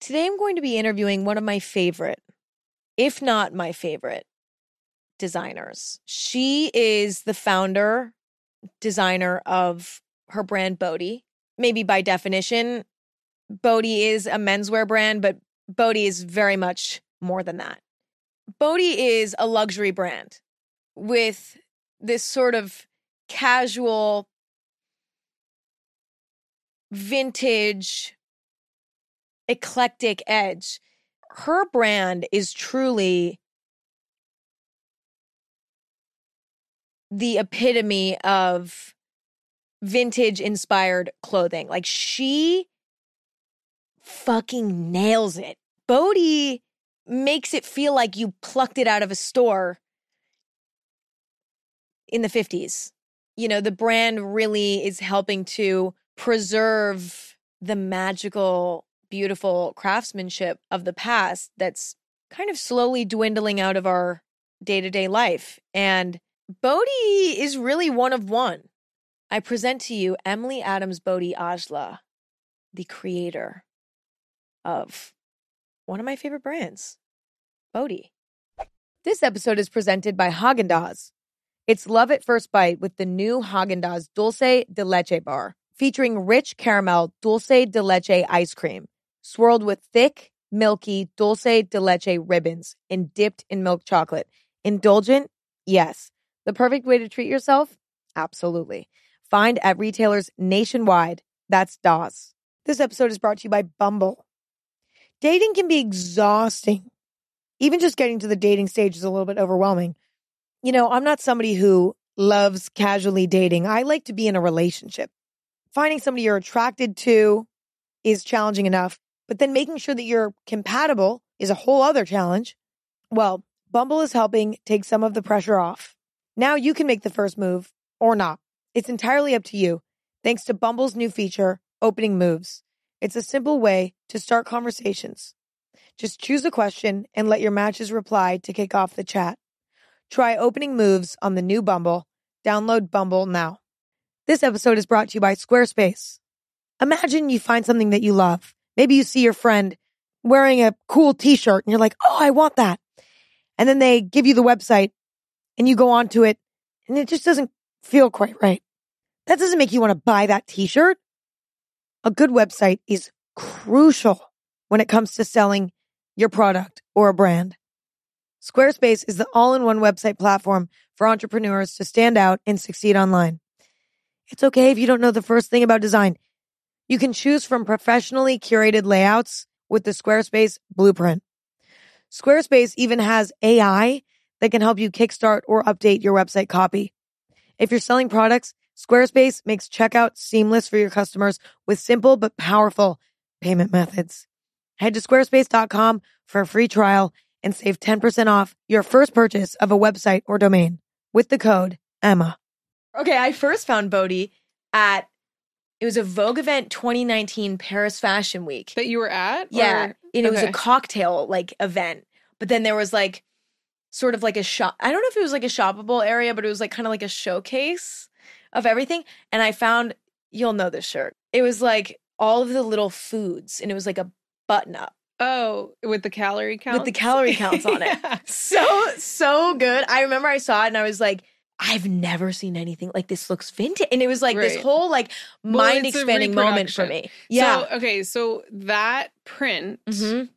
Today I'm going to be interviewing one of my favorite, if not my favorite, designers. She is the founder, designer of her brand Bode. Maybe by definition, Bode is a menswear brand, but Bode is very much more than that. Bode is a luxury brand with this sort of casual, vintage, eclectic edge. Her brand is truly the epitome of vintage inspired clothing. Like she fucking nails it. Bode makes it feel like you plucked it out of a store in the 50s. You know, the brand really is helping to preserve the magical, beautiful craftsmanship of the past that's kind of slowly dwindling out of our day to day life. And Bode is really one of one. I present to you Emily Adams Bode Aujla, the creator of one of my favorite brands, Bode. This episode is presented by Haagen Dazs. It's love at first bite with the new Haagen Dazs Dulce de Leche bar, featuring rich caramel dulce de leche ice cream, swirled with thick, milky dulce de leche ribbons and dipped in milk chocolate. Indulgent? Yes. The perfect way to treat yourself? Absolutely. Find at retailers nationwide. That's DAWS. This episode is brought to you by Bumble. Dating can be exhausting. Even just getting to the dating stage is a little bit overwhelming. You know, I'm not somebody who loves casually dating. I like to be in a relationship. Finding somebody you're attracted to is challenging enough, but then making sure that you're compatible is a whole other challenge. Well, Bumble is helping take some of the pressure off. Now you can make the first move or not. It's entirely up to you. Thanks to Bumble's new feature, Opening Moves. It's a simple way to start conversations. Just choose a question and let your matches reply to kick off the chat. Try Opening Moves on the new Bumble. Download Bumble now. This episode is brought to you by Squarespace. Imagine you find something that you love. Maybe you see your friend wearing a cool t-shirt and you're like, "Oh, I want that." And then they give you the website and you go onto it and it just doesn't feel quite right. That doesn't make you want to buy that t-shirt. A good website is crucial when it comes to selling your product or a brand. Squarespace is the all-in-one website platform for entrepreneurs to stand out and succeed online. It's okay if you don't know the first thing about design. You can choose from professionally curated layouts with the Squarespace blueprint. Squarespace even has AI that can help you kickstart or update your website copy. If you're selling products, Squarespace makes checkout seamless for your customers with simple but powerful payment methods. Head to squarespace.com for a free trial and save 10% off your first purchase of a website or domain with the code EMMA. Okay, I first found Bode at it was a Vogue event 2019 Paris Fashion Week. That you were at? Yeah, Or- and it was a cocktail like event. But then there was like sort of like a shop. I don't know if it was like a shoppable area, but it was like kind of like a showcase of everything. And I found you'll know this shirt. It was like all of the little foods, and it was like a button up Oh, with the calorie count? with the calorie counts on it. So so good. I remember I saw it and I was like. I've never seen anything like this. Looks vintage, and it was like this whole like mind it's a expanding moment for me. Yeah, So, okay, so that print Mhm.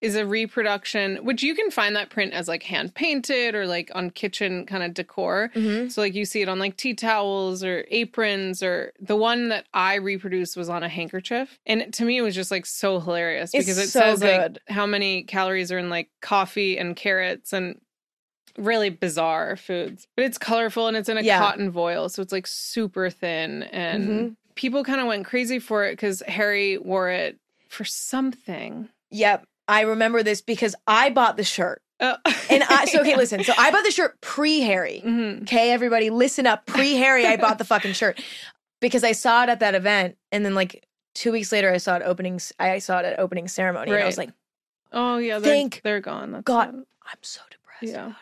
is a reproduction, which you can find that print as like hand painted or like on kitchen kind of decor. Mhm. So like you see it on like tea towels or aprons or the one that I reproduced was on a handkerchief. And to me it was just like so hilarious It's because it so says like how many calories are in like coffee and carrots and really bizarre foods. But it's colorful and it's in a Yeah. cotton voile, so it's like super thin and Mhm. people kind of went crazy for it cuz Harry wore it for something. Yep. I remember this because I bought the shirt. Oh. And I so okay, listen. So I bought the shirt pre-Harry. Mhm. Okay, everybody, listen up. Pre-Harry, I bought the fucking shirt because I saw it at that event, and then like two weeks later, I saw it opening. I saw it at opening ceremony, and I was like, Oh yeah, they're, Thank they're gone. That's God, sad. I'm so depressed Yeah.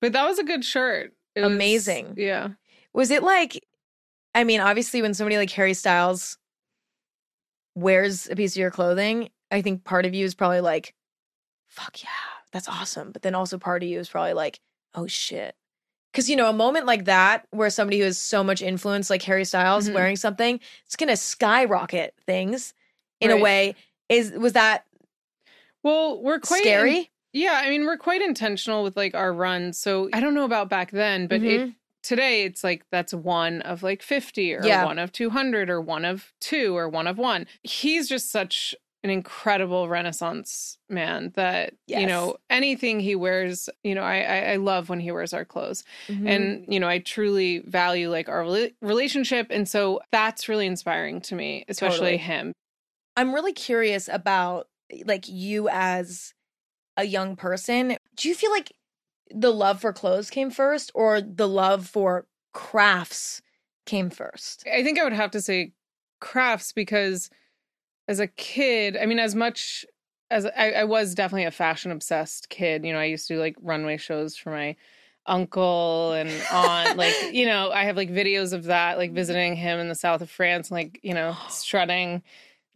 But that was a good shirt. It was- Amazing. yeah. Was it like? I mean, obviously, when somebody like Harry Styles wears a piece of your clothing, I think part of you is probably like, fuck yeah, that's awesome. But then also part of you is probably like, oh shit. Cause you know, a moment like that where somebody who has so much influence, like Harry Styles Mhm. wearing something, it's gonna skyrocket things in a way. Is was that Well, we're quite scary? Yeah, I mean, we're quite intentional with like our runs. So I don't know about back then, but it Mhm. today it's like that's one of like 50 or Yeah. one of 200 or one of two or one of one. He's just such an incredible renaissance man that you know anything he wears you know I, I i love when he wears our clothes Mhm. and you know i truly value like our rela- relationship and so that's really inspiring to me especially Totally. him I'm really curious about like you as a young person. Do you feel like the love for clothes came first or the love for crafts came first? I think I would have to say crafts because as a kid, I mean, as much as I, I was definitely a fashion obsessed kid, you know, I used to do like runway shows for my uncle and aunt. like, you know, I have like videos of that, like mm-hmm. visiting him in the south of France, like, you know, strutting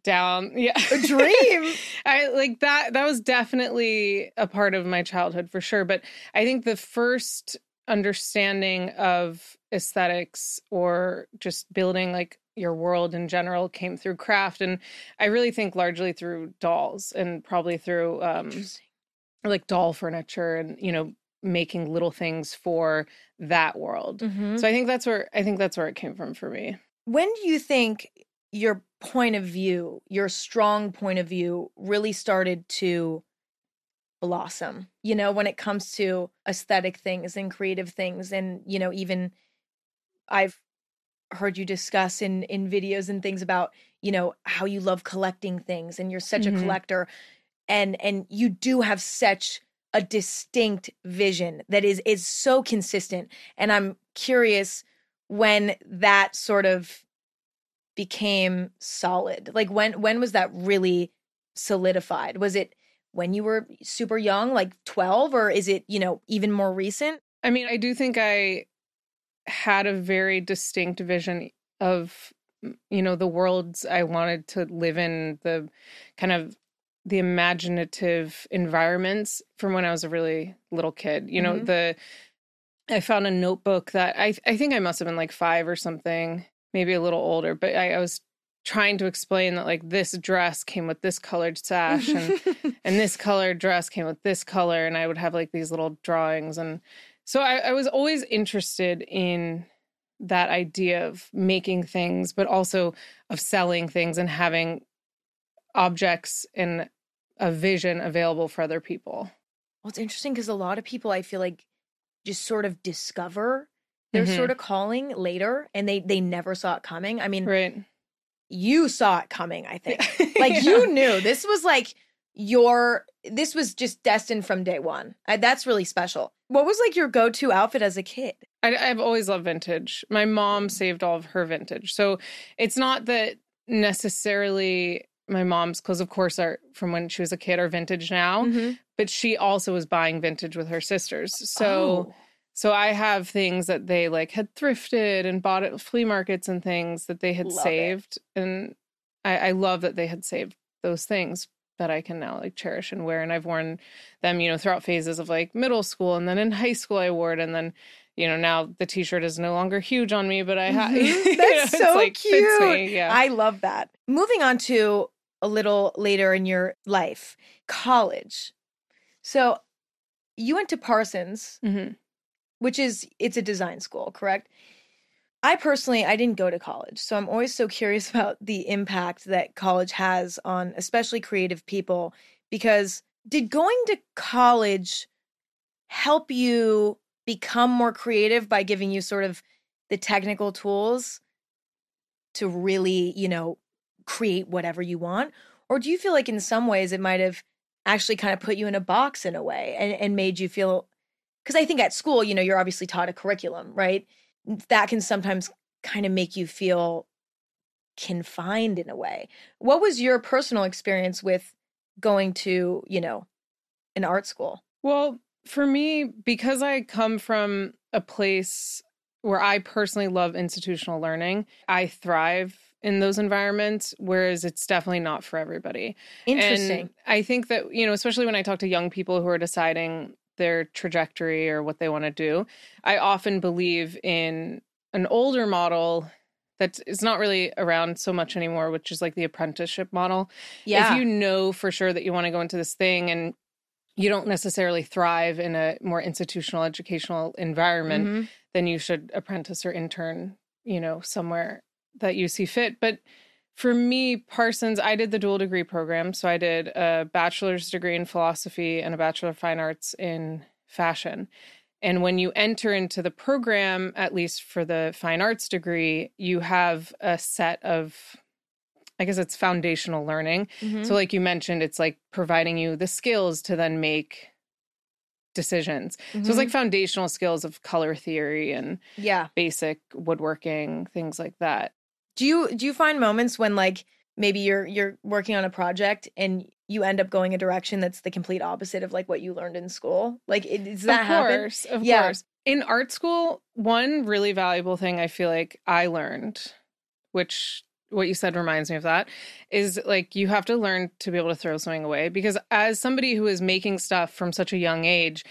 down. Yeah. A dream. I like that that was definitely a part of my childhood for sure, but I think the first understanding of aesthetics or just building like your world in general came through craft and I really think largely through dolls and probably through um like doll furniture and you know making little things for that world. Mhm. So I think that's where I think that's where it came from for me. When do you think your point of view, your strong point of view, really started to blossom? You know, when it comes to aesthetic things and creative things, and you know, even I've heard you discuss in in videos and things about you know how you love collecting things, and you're such Mhm. a collector, and and you do have such a distinct vision that is is so consistent and i'm curious when that sort of became solid like when when was that really solidified was it when you were super young like 12 or is it you know even more recent I mean, I do think I had a very distinct vision of you know the worlds I wanted to live in, the kind of the imaginative environments from when I was a really little kid. You know, Mhm. the I found a notebook that I I think I must have been like 5 or something, maybe a little older, but I, I was trying to explain that like this dress came with this colored sash and and this colored dress came with this color and i would have like these little drawings and so I, I was always interested in that idea of making things but also of selling things and having objects and a vision available for other people. Well it's interesting because a lot of people i feel like just sort of discover their Mhm. sort of calling later and they they never saw it coming i mean right you saw it coming i think like you knew this was like your this was just destined from day one I, that's really special what was like your go-to outfit as a kid I, I've always loved vintage. My mom saved all of her vintage. So it's not that necessarily my mom's clothes, of course, are from when she was a kid are vintage now, Mhm. but she also was buying vintage with her sisters. So Oh. So I have things that they like had thrifted and bought at flea markets and things that they had Love it. saved. And I, I love that they had saved those things that I can now like cherish and wear. And I've worn them, you know, throughout phases of like middle school and then in high school I wore it and then you know now the t-shirt is no longer huge on me but i have Mhm. That's so cute. yeah I love that. Moving on to a little later in your life, college. So you went to Parsons, Mhm. Which is it's a design school, correct? I personally I didn't go to college, so I'm always so curious about the impact that college has on especially creative people because did going to college help you become more creative by giving you sort of the technical tools to really, you know, create whatever you want? Or do you feel like in some ways it might have actually kind of put you in a box in a way and, and made you feel because I think at school, you know, you're obviously taught a curriculum, right? That can sometimes kind of make you feel confined in a way. What was your personal experience with going to, you know, an art school? Well, for me, because I come from a place where I personally love institutional learning, I thrive in those environments, whereas it's definitely not for everybody. Interesting. And I think that, you know, especially when I talk to young people who are deciding their trajectory or what they want to do, I often believe in an older model that is not really around so much anymore, which is like the apprenticeship model. yeah. If you know for sure that you want to go into this thing and you don't necessarily thrive in a more institutional educational environment, Mhm. then you should apprentice or intern, you know, somewhere that you see fit. But for me, Parsons, I did the dual degree program. So I did a bachelor's degree in philosophy and a bachelor of fine arts in fashion. And when you enter into the program, at least for the fine arts degree, you have a set of, I guess it's foundational learning. Mhm. So, like you mentioned, it's like providing you the skills to then make decisions. So, it's like foundational skills of color theory and yeah. basic woodworking, things like that. Do you do you find moments when like maybe you're you're working on a project and you end up going a direction that's the complete opposite of like what you learned in school? Like, it, does that of happen? course, of Yeah. course. In art school, one really valuable thing I feel like I learned, which what you said reminds me of that, is like you have to learn to be able to throw something away. Because as somebody who is making stuff from such a young age,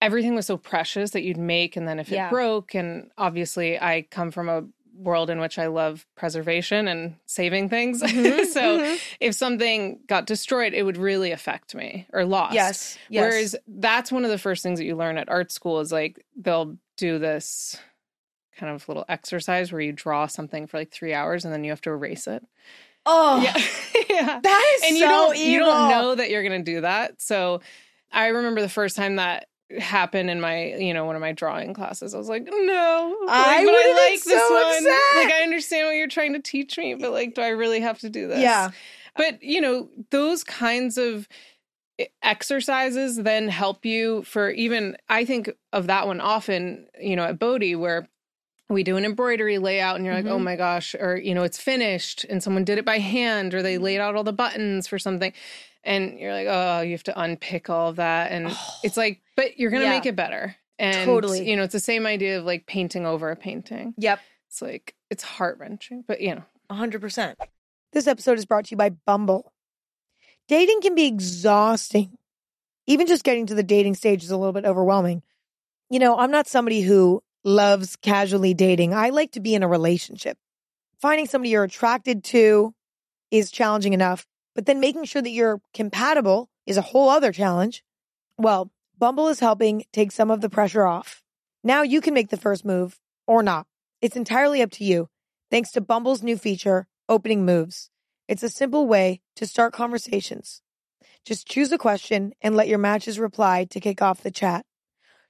everything was so precious that you'd make and then if Yeah. it broke, and obviously I come from a world in which I love preservation and saving things. Mhm, so mhm. if something got destroyed, it would really affect me or lost. Yes. Yes. Whereas that's one of the first things that you learn at art school is like they'll do this kind of little exercise where you draw something for like three hours and then you have to erase it. oh, Yeah. yeah. that is And so you don't evil. you don't know that you're gonna do that. So I remember the first time that happened in my, you know, one of my drawing classes. I was like, no. I like, but I like so this one. upset. Like I understand what you're trying to teach me, but like, do I really have to do this? Yeah. But, you know, those kinds of exercises then help you for even, I think of that one often, you know, at Bode where we do an embroidery layout and you're like, oh Mhm. my gosh, or, you know, it's finished and someone did it by hand or they laid out all the buttons for something. And you're like, oh, you have to unpick all of that. And Oh. it's like, but you're going to Yeah. make it better. And, Totally. you know, it's the same idea of like painting over a painting. Yep. It's like, it's heart wrenching, but you know, 100%. This episode is brought to you by Bumble. Dating can be exhausting. Even just getting to the dating stage is a little bit overwhelming. You know, I'm not somebody who loves casually dating. I like to be in a relationship. Finding somebody you're attracted to is challenging enough, but then making sure that you're compatible is a whole other challenge. Well, Bumble is helping take some of the pressure off. Now you can make the first move or not. It's entirely up to you thanks to Bumble's new feature, Opening Moves. It's a simple way to start conversations. Just choose a question and let your matches reply to kick off the chat.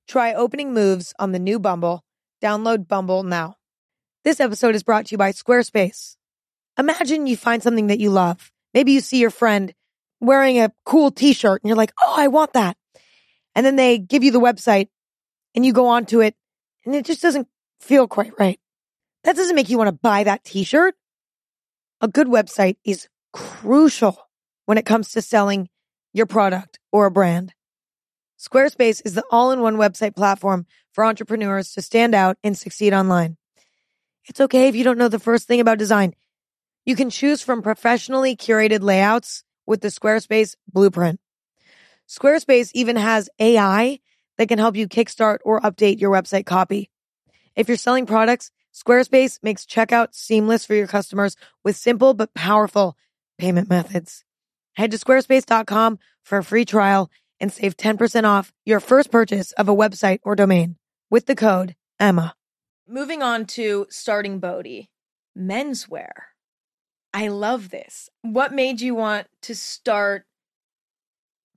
Try Opening Moves on the new Bumble. Download Bumble now. This episode is brought to you by Squarespace. Imagine you find something that you love. Maybe you see your friend wearing a cool t shirt and you're like, oh, I want that. And then they give you the website and you go onto it and it just doesn't feel quite right. That doesn't make you want to buy that t shirt. A good website is crucial when it comes to selling your product or a brand. Squarespace is the all in one website platform for entrepreneurs to stand out and succeed online. It's okay if you don't know the first thing about design. You can choose from professionally curated layouts with the Squarespace blueprint. Squarespace even has AI that can help you kickstart or update your website copy. If you're selling products, Squarespace makes checkout seamless for your customers with simple but powerful payment methods. Head to squarespace.com for a free trial and save 10% off your first purchase of a website or domain with the code EMMA. Moving on to starting Bode, menswear. I love this. What made you want to start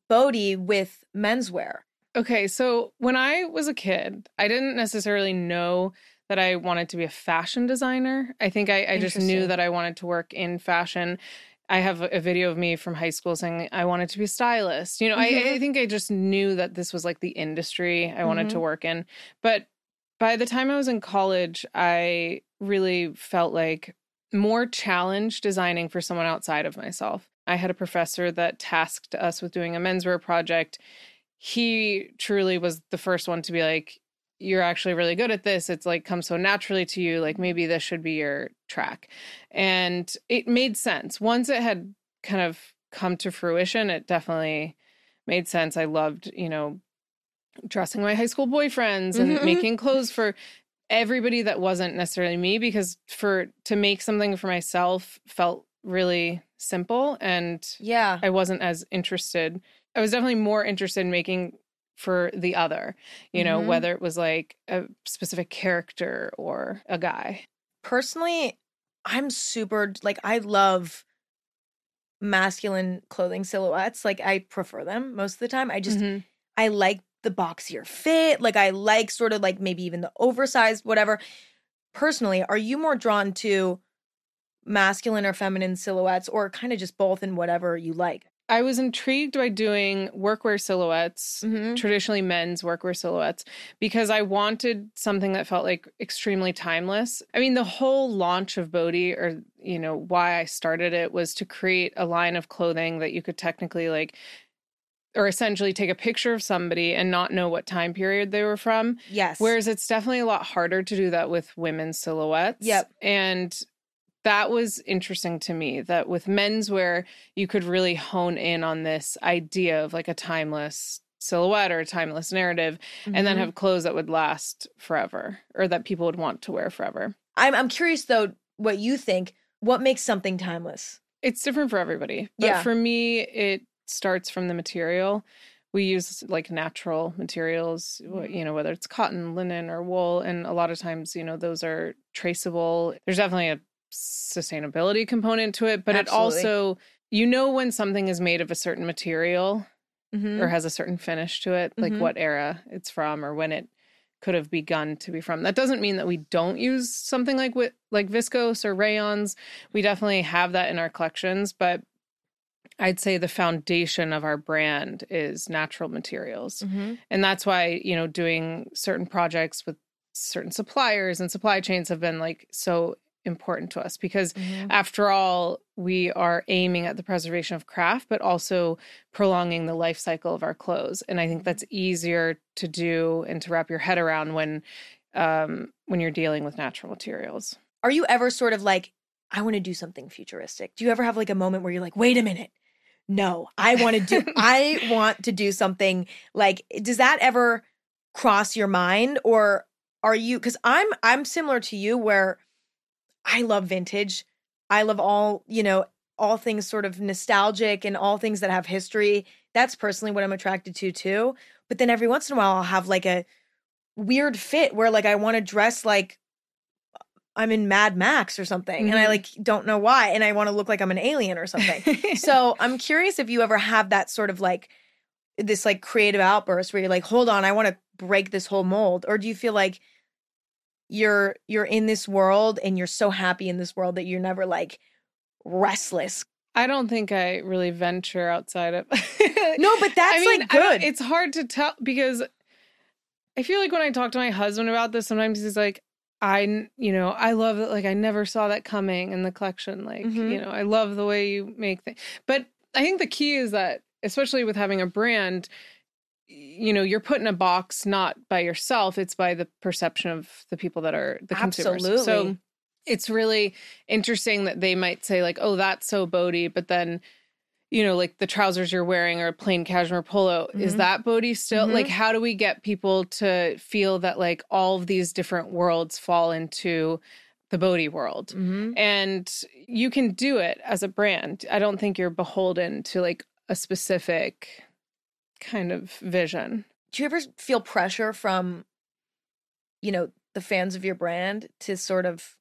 Bode with menswear? Okay, so when I was a kid, I didn't necessarily know that I wanted to be a fashion designer. I think I, I just knew that I wanted to work in fashion. I have a, video of me from high school saying I wanted to be a stylist. You know, I, I Mhm. think I just knew that this was like the industry I wanted to Mhm. work in. But by the time I was in college, I really felt like more challenge designing for someone outside of myself. I had a professor that tasked us with doing a menswear project he truly was the first one to be like you're actually really good at this it's like comes so naturally to you like maybe this should be your track. And it made sense. Once it had kind of come to fruition, it definitely made sense. I loved, you know, dressing my high school boyfriends and Mhm. making clothes for everybody that wasn't necessarily me because for to make something for myself felt really simple and Yeah. I wasn't as interested. I was definitely more interested in making for the other, you know, Mhm. whether it was like a specific character or a guy. Personally, I'm super like I love masculine clothing silhouettes. Like I prefer them most of the time. I just Mhm. I like the boxier fit. Like I like sort of like maybe even the oversized whatever. Personally, are you more drawn to masculine or feminine silhouettes or kind of just both in whatever you like? I was intrigued by doing workwear silhouettes, Mhm. traditionally men's workwear silhouettes, because I wanted something that felt like extremely timeless. I mean, the whole launch of Bode, or, you know, why I started it was to create a line of clothing that you could technically like, or essentially take a picture of somebody and not know what time period they were from. Yes. Whereas it's definitely a lot harder to do that with women's silhouettes. Yep. And that was interesting to me that with menswear, you could really hone in on this idea of like a timeless silhouette or a timeless narrative, and then Mhm. have clothes that would last forever or that people would want to wear forever. I'm I'm curious though what you think. What makes something timeless? It's different for everybody. But Yeah. for me, it starts from the material. We use like natural materials, Mm-hmm. you know, whether it's cotton, linen, or wool. And a lot of times, you know, those are traceable. There's definitely a sustainability component to it, but it also, you know, when something is made of a certain material Mhm. or has a certain finish to it, like Mhm. what era it's from or when it could have begun to be from. That doesn't mean that we don't use something like like viscose or rayons. We definitely have that in our collections, but I'd say the foundation of our brand is natural materials. Mhm. And that's why, you know, doing certain projects with certain suppliers and supply chains have been like so important to us because Mhm. after all, we are aiming at the preservation of craft, but also prolonging the life cycle of our clothes. And I think that's easier to do and to wrap your head around when um, when you're dealing with natural materials. Are you ever sort of like, I want to do something futuristic? Do you ever have like a moment where you're like, wait a minute? No, I want to do I want to do something like does that ever cross your mind or are you cuz I'm I'm similar to you where I love vintage. I love all, you know, all things sort of nostalgic and all things that have history. That's personally what I'm attracted to too. But then every once in a while I'll have like a weird fit where like I want to dress like I'm in Mad Max or something and I Mhm. like don't know why and I want to look like I'm an alien or something. so I'm curious if you ever have that sort of like this like creative outburst where you're like, hold on, I want to break this whole mold, or do you feel like you're you're in this world and you're so happy in this world that you're never like restless? I don't think I really venture outside of No, but that's I mean, like I good. It's hard to tell because I feel like when I talk to my husband about this, sometimes he's like, I, you know, I love that. Like, I never saw that coming in the collection. Like, Mhm. you know, I love the way you make things. But I think the key is that, especially with having a brand, you know, you're put in a box not by yourself, it's by the perception of the people that are the consumers. So it's really interesting that they might say, like, oh, that's so Bode, but then you know, like the trousers you're wearing are a plain cashmere polo. Is Mhm. that Bode still? Mhm. Like, how do we get people to feel that like all of these different worlds fall into the Bode world? Mhm. And you can do it as a brand. I don't think you're beholden to like a specific kind of vision. Do you ever feel pressure from, you know, the fans of your brand to sort of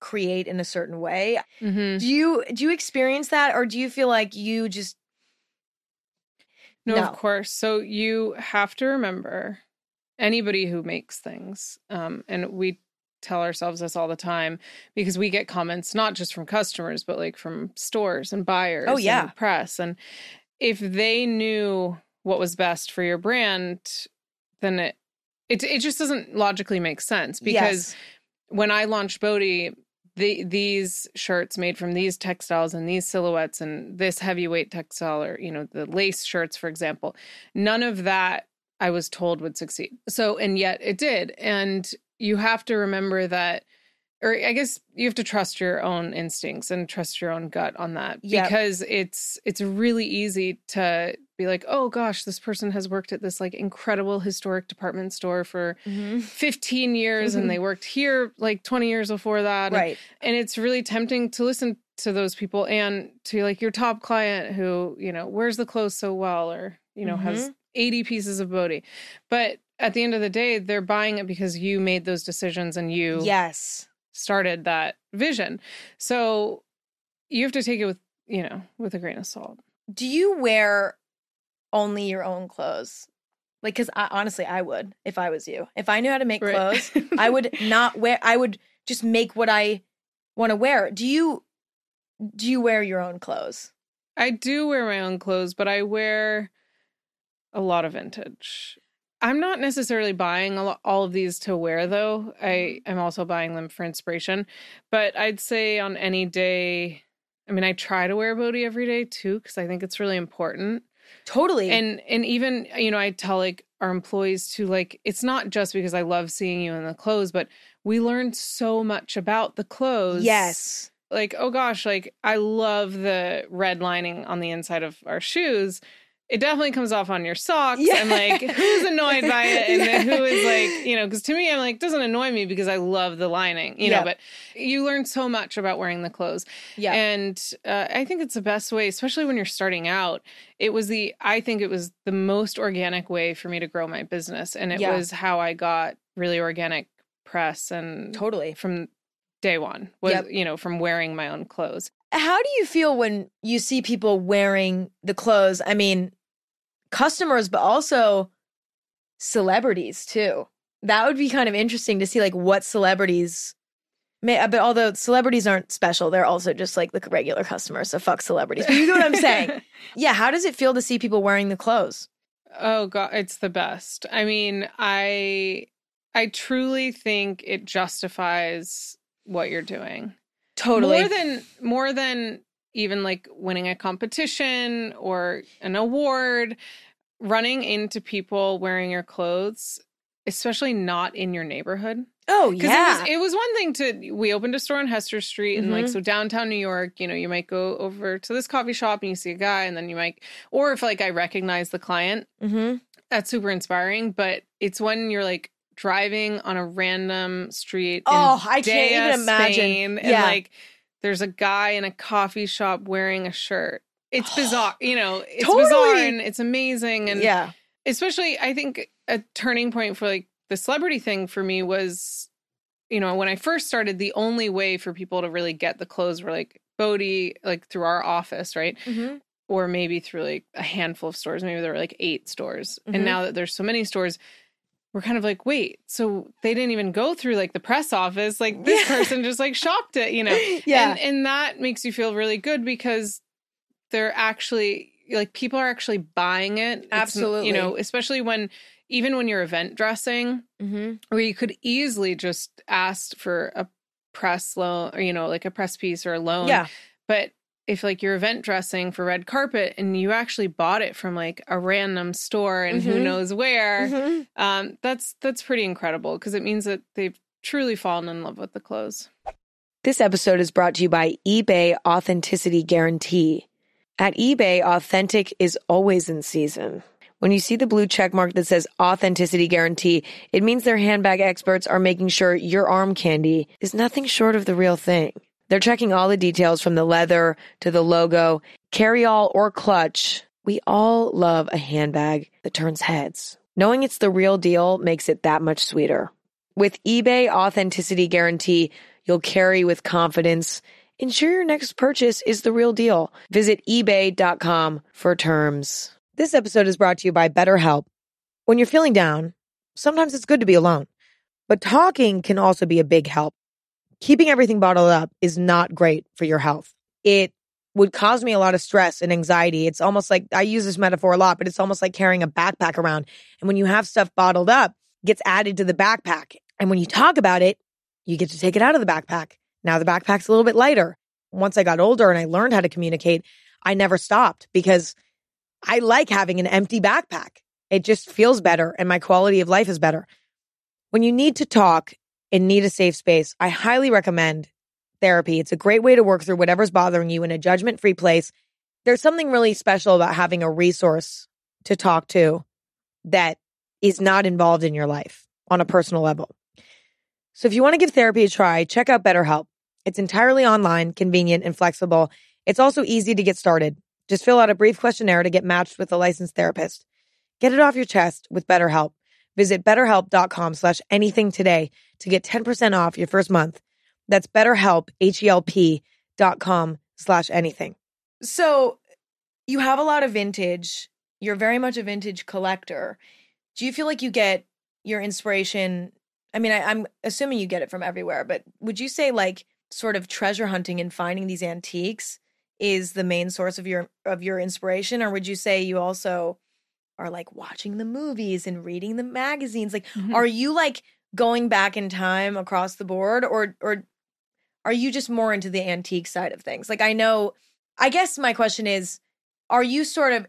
create in a certain way? Mm-hmm. Do you do you experience that, or do you feel like you just No, No. of course. So you have to remember anybody who makes things, um, and we tell ourselves this all the time because we get comments not just from customers, but like from stores and buyers, Oh, yeah. and press. And if they knew what was best for your brand, then it it it just doesn't logically make sense because Yes. when I launched Bode, the, these shirts made from these textiles and these silhouettes and this heavyweight textile, or you know, the lace shirts, for example, none of that I was told would succeed. So, and yet it did. And you have to remember that or I guess you have to trust your own instincts and trust your own gut on that Yep. because it's it's really easy to be like, "Oh gosh, this person has worked at this like incredible historic department store for Mhm. 15 years Mhm. and they worked here like 20 years before that." And- Right. And it's really tempting to listen to those people and to like your top client who, you know, wears the clothes so well or, you know, has 80 pieces of Bode. But at the end of the day, they're buying it because you made those decisions and you Yes. Started that vision. So you have to take it with, you know, with a grain of salt. Do you wear only your own clothes? Like, because I, honestly, I would if I was you. If I knew how to make clothes, I would not wear. I would just make what I want to wear. Do you? Do you wear your own clothes? I do wear my own clothes, but I wear a lot of vintage. I'm not necessarily buying all of these to wear, though. I mm-hmm. am also buying them for inspiration. But I'd say on any day, I mean, I try to wear Bode every day too, because I think it's really important. Totally. And and even you know, I tell like our employees to like, it's not just because I love seeing you in the clothes, but we learned so much about the clothes. yes. like oh gosh like i love the red lining on the inside of our shoes it definitely comes off on your socks Yeah. and like who's annoyed by it and then Yeah. who is like you know because to me i'm like doesn't annoy me because i love the lining you Yeah. know but you learn so much about wearing the clothes Yeah. and uh, i think it's the best way especially when you're starting out it was the i think it was the most organic way for me to grow my business and it was how i got really organic press and totally. from day one was Yep. you know from wearing my own clothes How do you feel when you see people wearing the clothes? I mean, customers, but also celebrities too. That would be kind of interesting to see, like what celebrities. May, uh, but although celebrities aren't special, they're also just like the regular customers. So fuck celebrities. But you know what I'm saying? Yeah. How does it feel to see people wearing the clothes? oh god it's the best i mean i i truly think it justifies what you're doing Totally. more than more than even like winning a competition or an award running into people wearing your clothes especially not in your neighborhood oh yeah. it was it was one thing to we opened a store on Hester Street and like Mhm. so downtown New York, you know, you might go over to this coffee shop and you see a guy and then you might or if like I recognize the client, mm-hmm. that's super inspiring. But it's when you're like driving on a random street. Oh, I can't even imagine. Spain, and Yeah. like there's a guy in a coffee shop wearing a shirt. It's bizarre, you know. It's Totally. bizarre and it's amazing, and yeah. especially I think a turning point for like the celebrity thing for me was, you know, when I first started, the only way for people to really get the clothes were like Bode, like through our office, right? Mm-hmm. Or maybe through like a handful of stores. Maybe there were like eight stores. Mhm. And now that there's so many stores, we're kind of like, wait, so they didn't even go through like the press office. Like this Yeah. person just like shopped it, you know? Yeah. And and that makes you feel really good because they're actually like people are actually buying it. It's, Absolutely. You know, especially when even when you're event dressing, mm-hmm. where you could easily just ask for a press loan or you know, like a press piece or a loan. Yeah. But if like you're event dressing for red carpet and you actually bought it from like a random store and who Mhm. knows where, Mhm. um, that's that's pretty incredible because it means that they've truly fallen in love with the clothes. This episode is brought to you by eBay Authenticity Guarantee. At eBay, authentic is always in season. When you see the blue check mark that says Authenticity Guarantee, it means their handbag experts are making sure your arm candy is nothing short of the real thing. They're checking all the details from the leather to the logo, carry all or clutch. We all love a handbag that turns heads. Knowing it's the real deal makes it that much sweeter. With eBay Authenticity Guarantee, you'll carry with confidence. Ensure your next purchase is the real deal. Visit eBay.com for terms. This episode is brought to you by BetterHelp. When you're feeling down, sometimes it's good to be alone, but talking can also be a big help. Keeping everything bottled up is not great for your health. It would cause me a lot of stress and anxiety. It's almost like I use this metaphor a lot, but it's almost like carrying a backpack around. And when you have stuff bottled up, it gets added to the backpack. And when you talk about it, you get to take it out of the backpack. Now the backpack's a little bit lighter. Once I got older and I learned how to communicate, I never stopped because I like having an empty backpack. It just feels better and my quality of life is better. When you need to talk, and need a safe space, I highly recommend therapy. It's a great way to work through whatever's bothering you in a judgment free place. There's something really special about having a resource to talk to that is not involved in your life on a personal level. So if you want to give therapy a try, check out BetterHelp. It's entirely online, convenient, and flexible. It's also easy to get started. Just fill out a brief questionnaire to get matched with a licensed therapist. Get it off your chest with BetterHelp. Visit betterhelp.com slash anything today to get 10% off your first month. That's betterhelp, H-E-L-P dot com slash anything. So you have a lot of vintage. You're very much a vintage collector. Do you feel like you get your inspiration? I mean, I, I'm assuming you get it from everywhere, but would you say like sort of treasure hunting and finding these antiques is the main source of your of your inspiration, or would you say you also are like watching the movies and reading the magazines? Like, Mhm. are you like going back in time across the board, or or are you just more into the antique side of things? Like, I know. I guess my question is, are you sort of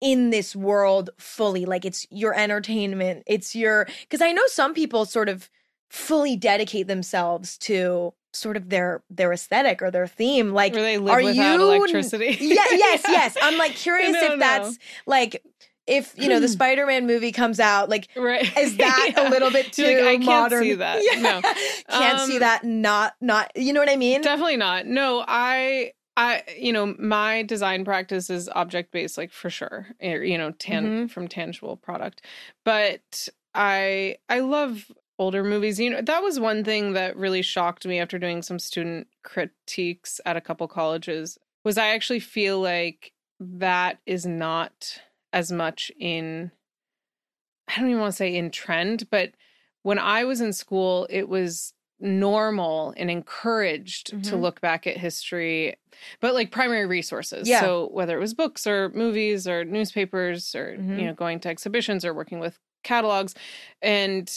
in this world fully like it's your entertainment it's your because i know some people sort of fully dedicate themselves to sort of their their aesthetic or their theme like Where they live are without you- electricity. yeah yes yes i'm like curious No, if no. that's like if you know the spider-man movie comes out like Right. is that Yeah. a little bit too like, I can't see that. yeah. No. can't see Um, that not not you know what i mean Definitely not. No, I I you know, my design practice is object based like for sure. You know, tan Mhm. from tangible product. But I I love older movies. You know, that was one thing that really shocked me after doing some student critiques at a couple colleges was I actually feel like that is not as much in I don't even want to say in trend, but when I was in school, it was normal and encouraged to Mhm. look back at history, but like primary resources. Yeah. So whether it was books or movies or newspapers or, Mhm. you know, going to exhibitions or working with catalogs. And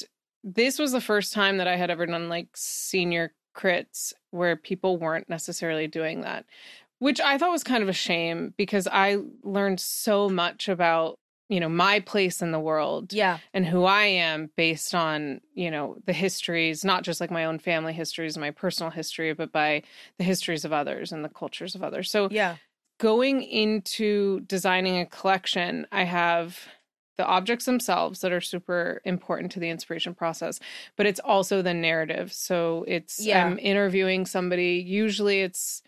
this was the first time that I had ever done like senior crits where people weren't necessarily doing that, which I thought was kind of a shame because I learned so much about, you know, my place in the world yeah and who I am based on, you know, the histories, not just like my own family histories my personal history, but by the histories of others and the cultures of others. So yeah going into designing a collection, I have the objects themselves that are super important to the inspiration process, but it's also the narrative. So it's Yeah. I'm interviewing somebody, usually it's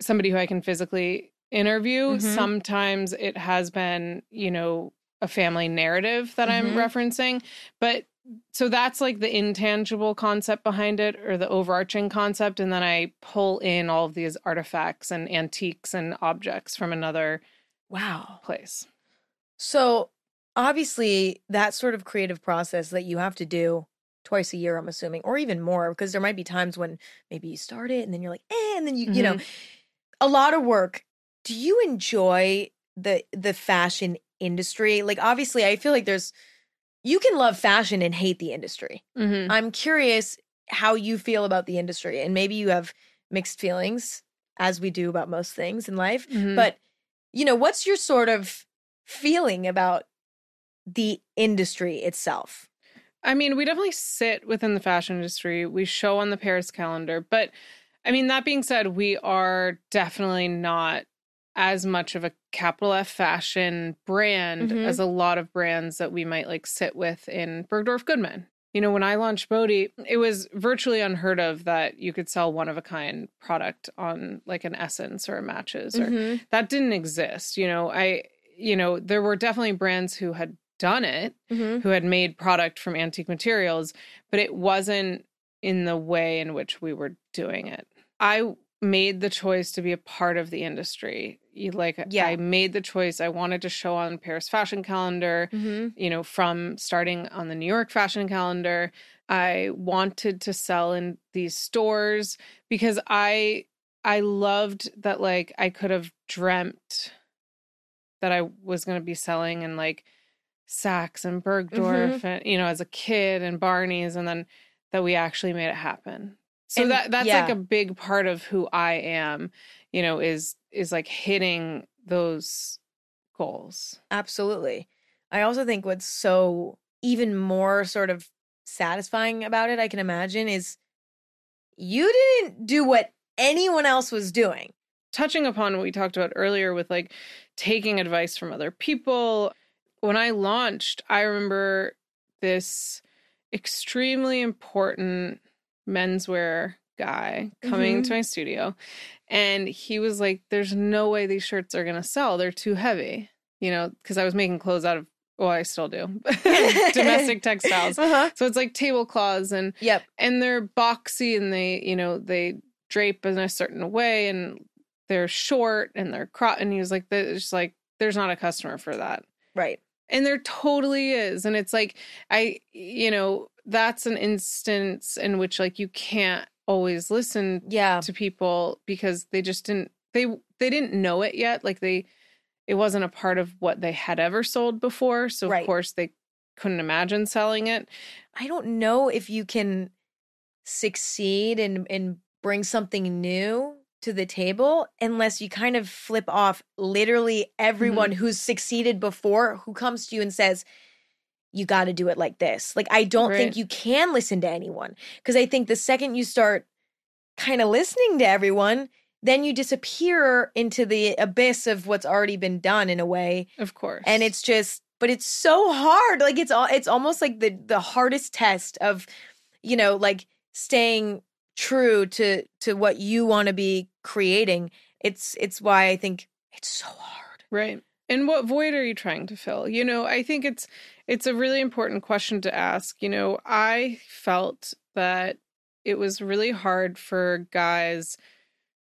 somebody who I can physically interview. Mhm. Sometimes it has been, you know, a family narrative that I'm Mhm. referencing, but so that's like the intangible concept behind it or the overarching concept and then i pull in all of these artifacts and antiques and objects from another wow place So obviously that sort of creative process that you have to do twice a year, I'm assuming, or even more, because there might be times when maybe you start it and then you're like, eh, and then you, you know, a lot of work. Do you enjoy the the fashion industry? Like obviously I feel like there's you can love fashion and hate the industry. mm-hmm. I'm curious how you feel about the industry and maybe you have mixed feelings as we do about most things in life. Mm-hmm. But you know, what's your sort of feeling about the industry itself? I mean, we definitely sit within the fashion industry. We show on the Paris calendar. But I mean, that being said, we are definitely not as much of a capital F fashion brand Mhm. as a lot of brands that we might like sit with in Bergdorf Goodman. You know, when I launched Bode, it was virtually unheard of that you could sell one of a kind product on like an SSENSE or a Matches or Mhm. that didn't exist. You know, I, you know, there were definitely brands who had done it, Mhm. who had made product from antique materials, but it wasn't in the way in which we were doing it. I made the choice to be a part of the industry. You- Like, Yeah. I made the choice. I wanted to show on Paris Fashion Calendar Mhm. you know, from starting on the New York fashion calendar. I wanted to sell in these stores because I I loved that like I could have dreamt that I was going to be selling and like Saks and mm-hmm. Bergdorf and you know as a kid and Barney's and then that we actually made it happen. So And- that that's yeah. like a big part of who I am, you know, is is like hitting those goals. Absolutely. I also think what's so even more sort of satisfying about it, I can imagine, is you didn't do what anyone else was doing. touching upon what we talked about earlier with like taking advice from other people. When I launched, I remember this extremely important menswear guy coming Mhm. to my studio and he was like there's no way these shirts are going to sell they're too heavy you know because i was making clothes out of well i still do domestic textiles Uh-huh. so it's like tablecloths and Yep. and they're boxy and they you know they drape in a certain way and they're short and they're cro- and he was like there's like there's not a customer for that Right. And there totally is and it's like i you know that's an instance in which like you can't always listen Yeah. to people because they just didn't they they didn't know it yet like they it wasn't a part of what they had ever sold before so Right. of course they couldn't imagine selling it I don't know if you can succeed and and bring something new to the table unless you kind of flip off literally everyone Mm-hmm. who's succeeded before who comes to you and says you got to do it like this. Like I don't think you can listen to anyone because I think the second you start kind of listening to everyone, then you disappear into the abyss of what's already been done in a way of course and it's just but it's so hard like it's all it's almost like the the hardest test of you know like staying true to to what you want to be creating it's it's why i think it's so hard Right. And what void are you trying to fill? You know, I think it's it's a really important question to ask. You know, I felt that it was really hard for guys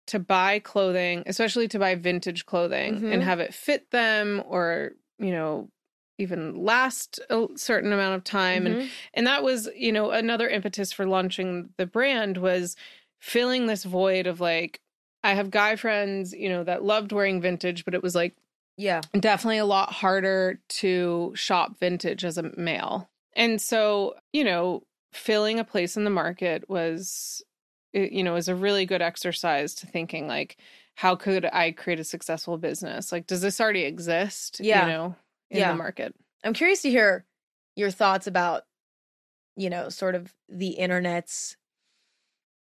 to buy clothing, especially to buy vintage clothing Mhm. and have it fit them or, you know, even last a certain amount of time and Mhm. and that was you know another impetus for launching the brand was filling this void of like i have guy friends you know that loved wearing vintage but it was like yeah definitely a lot harder to shop vintage as a male and so you know filling a place in the market was you know is a really good exercise to thinking like how could i create a successful business like does this already exist Yeah. you know in Yeah. the market i'm curious to hear your thoughts about you know sort of the internet's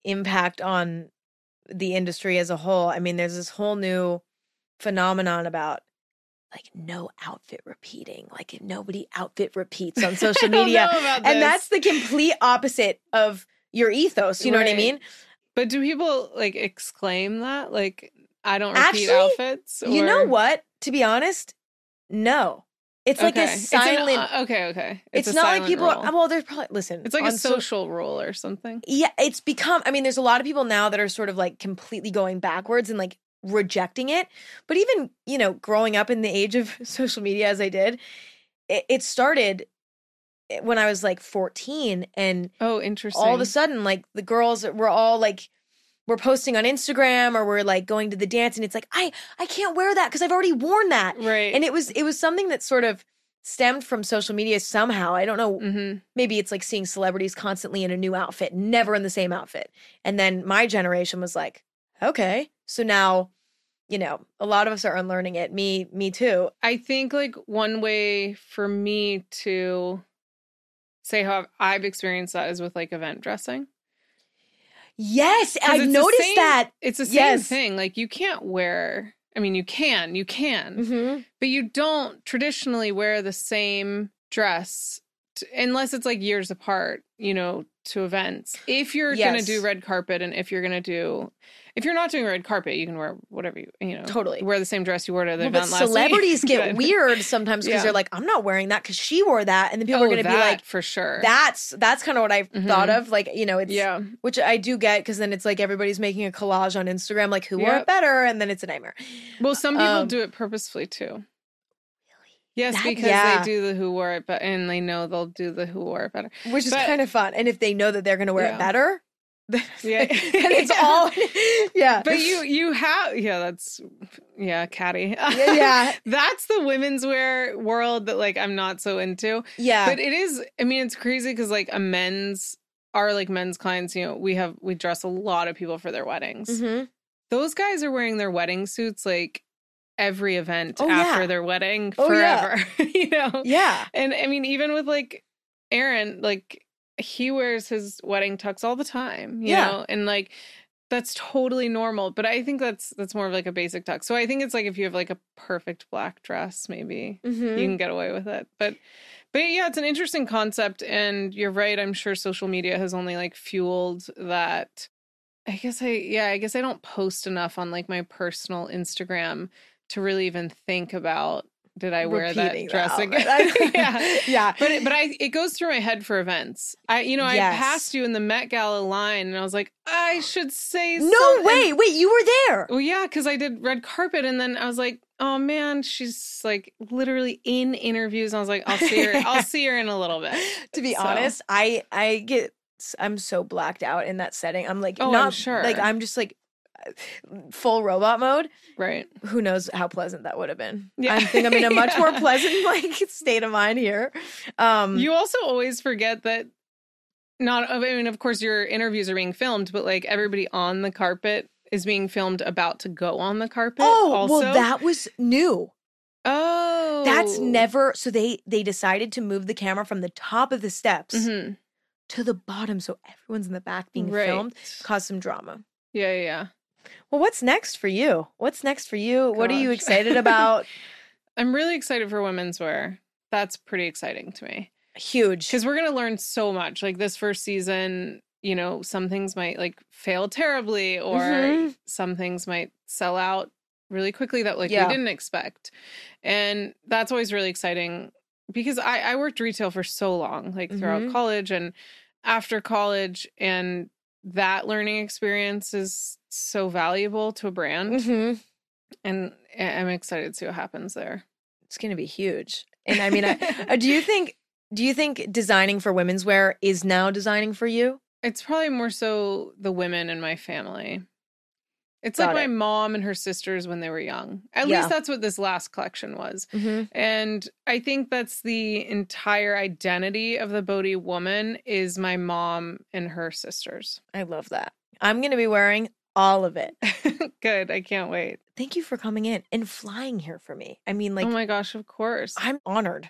impact on the industry as a whole i mean there's this whole new phenomenon about like no outfit repeating like nobody outfit repeats on social media and that's the complete opposite of your ethos you know what i mean But do people like exclaim that? Like, I don't repeat Actually, outfits? you know what to be honest no it's like a Okay. It's an- silent uh, okay, okay. it's, a not like people rule. well there's probably listen It's like a so- social rule or something. yeah it's become i mean there's a lot of people now that are sort of like completely going backwards and like rejecting it but even you know growing up in the age of social media as i did it, it started eh, when i was like 14 and Oh, interesting. all of a sudden like the girls were all like we're posting on instagram or we're like going to the dance and it's like i i can't wear that because i've already worn that right. and it was it was something that sort of stemmed from social media somehow i don't know hmm maybe it's like seeing celebrities constantly in a new outfit, never in the same outfit. And then my generation was like, okay, so now, you know, a lot of us are unlearning it. Me, me too. I think like one way for me to say how I've experienced that is with like event dressing. Yes, I've noticed same- that. It's the same Yes. thing. Like you can't wear. I mean, you can, you can, Mm-hmm. but you don't traditionally wear the same dress unless it's like years apart, you know, to events. If you're going to do red carpet and if you're going to do if you're not doing red carpet, you can wear whatever you, you know, Totally. wear the same dress you wore to the Well, but event last week. celebrities get weird sometimes because Yeah. they're like, I'm not wearing that because she wore that. And then people Oh, are going to be like, for sure. that's that's kind of what I've thought Mhm. of. Like, you know, it's yeah. which I do get because then it's like everybody's making a collage on Instagram, like who wore it better, and then it's a nightmare. Well, some people Um, do it purposefully too. Yes, That- because yeah. they do the who wore it, but and they know they'll do the who wore it better. which is But- kind of fun. And if they know that they're going to wear Yeah. it better, Yeah. then it's all yeah. But you you have yeah, that's yeah, catty. yeah, yeah, that's the women's wear world that like I'm not so into. yeah. But it is I mean it's crazy because like a men's our like men's clients, you know, we have we dress a lot of people for their weddings. Mhm. Those guys are wearing their wedding suits like every event Oh, after yeah. their wedding Oh, yeah. forever. you know? Yeah, And I mean, even with like Aaron, like he wears his wedding tux all the time, you Yeah. know, and like that's totally normal. But I think that's that's more of like a basic tux. So I think it's like if you have like a perfect black dress, maybe Mhm. you can get away with it. But but yeah, it's an interesting concept, and you're right. I'm sure social media has only like fueled that. I guess I yeah, I guess I don't post enough on like my personal Instagram to really even think about did I wear that dress the again? yeah. yeah. But it, but I it goes through my head for events. I you know I passed you in the Met Gala line and I was like I should say no some- way. Wait, you were there. well, yeah, because I did red carpet, and then I was like, "Oh man, she's like literally in interviews." And I was like, "I'll see her. I'll see her in a little bit." to be So- honest, I I get I'm so blacked out in that setting. I'm like Oh, I'm not sure. like I'm just like full robot mode. Right? Who knows how pleasant that would have been? Yeah. I think I'm in a much more pleasant like state of mind here. Um You also always forget that. Not, I mean, of course, your interviews are being filmed, but like everybody on the carpet is being filmed about to go on the carpet. Oh, also. well that was new. oh, That's never so they they decided to move the camera from the top of the steps Mhm. to the bottom so everyone's in the back being Right. filmed caused some drama. Yeah, yeah, yeah. Well, what's next for you? What's next for you? What are you excited about? I'm really excited for women's wear. That's pretty exciting to me. Huge. because we're going to learn so much like this first season you know some things might like fail terribly or Mhm. some things might sell out really quickly that like Yeah. we didn't expect and that's always really exciting because i i worked retail for so long like throughout Mhm. college and after college and that learning experience is so valuable to a brand hmm and i'm excited to see what happens there It's going to be huge. And I mean, I, uh, do you think do you think designing for women's wear is now designing for you? It's probably more so the women in my family. It's Got like my mom and her sisters when they were young. At Yeah. least that's what this last collection was. Mm-hmm. And I think that's the entire identity of the Bode woman is my mom and her sisters. I love that. I'm going to be wearing all of it. Good. I can't wait. Thank you for coming in and flying here for me. I mean, oh like, oh my gosh, of course. I'm honored.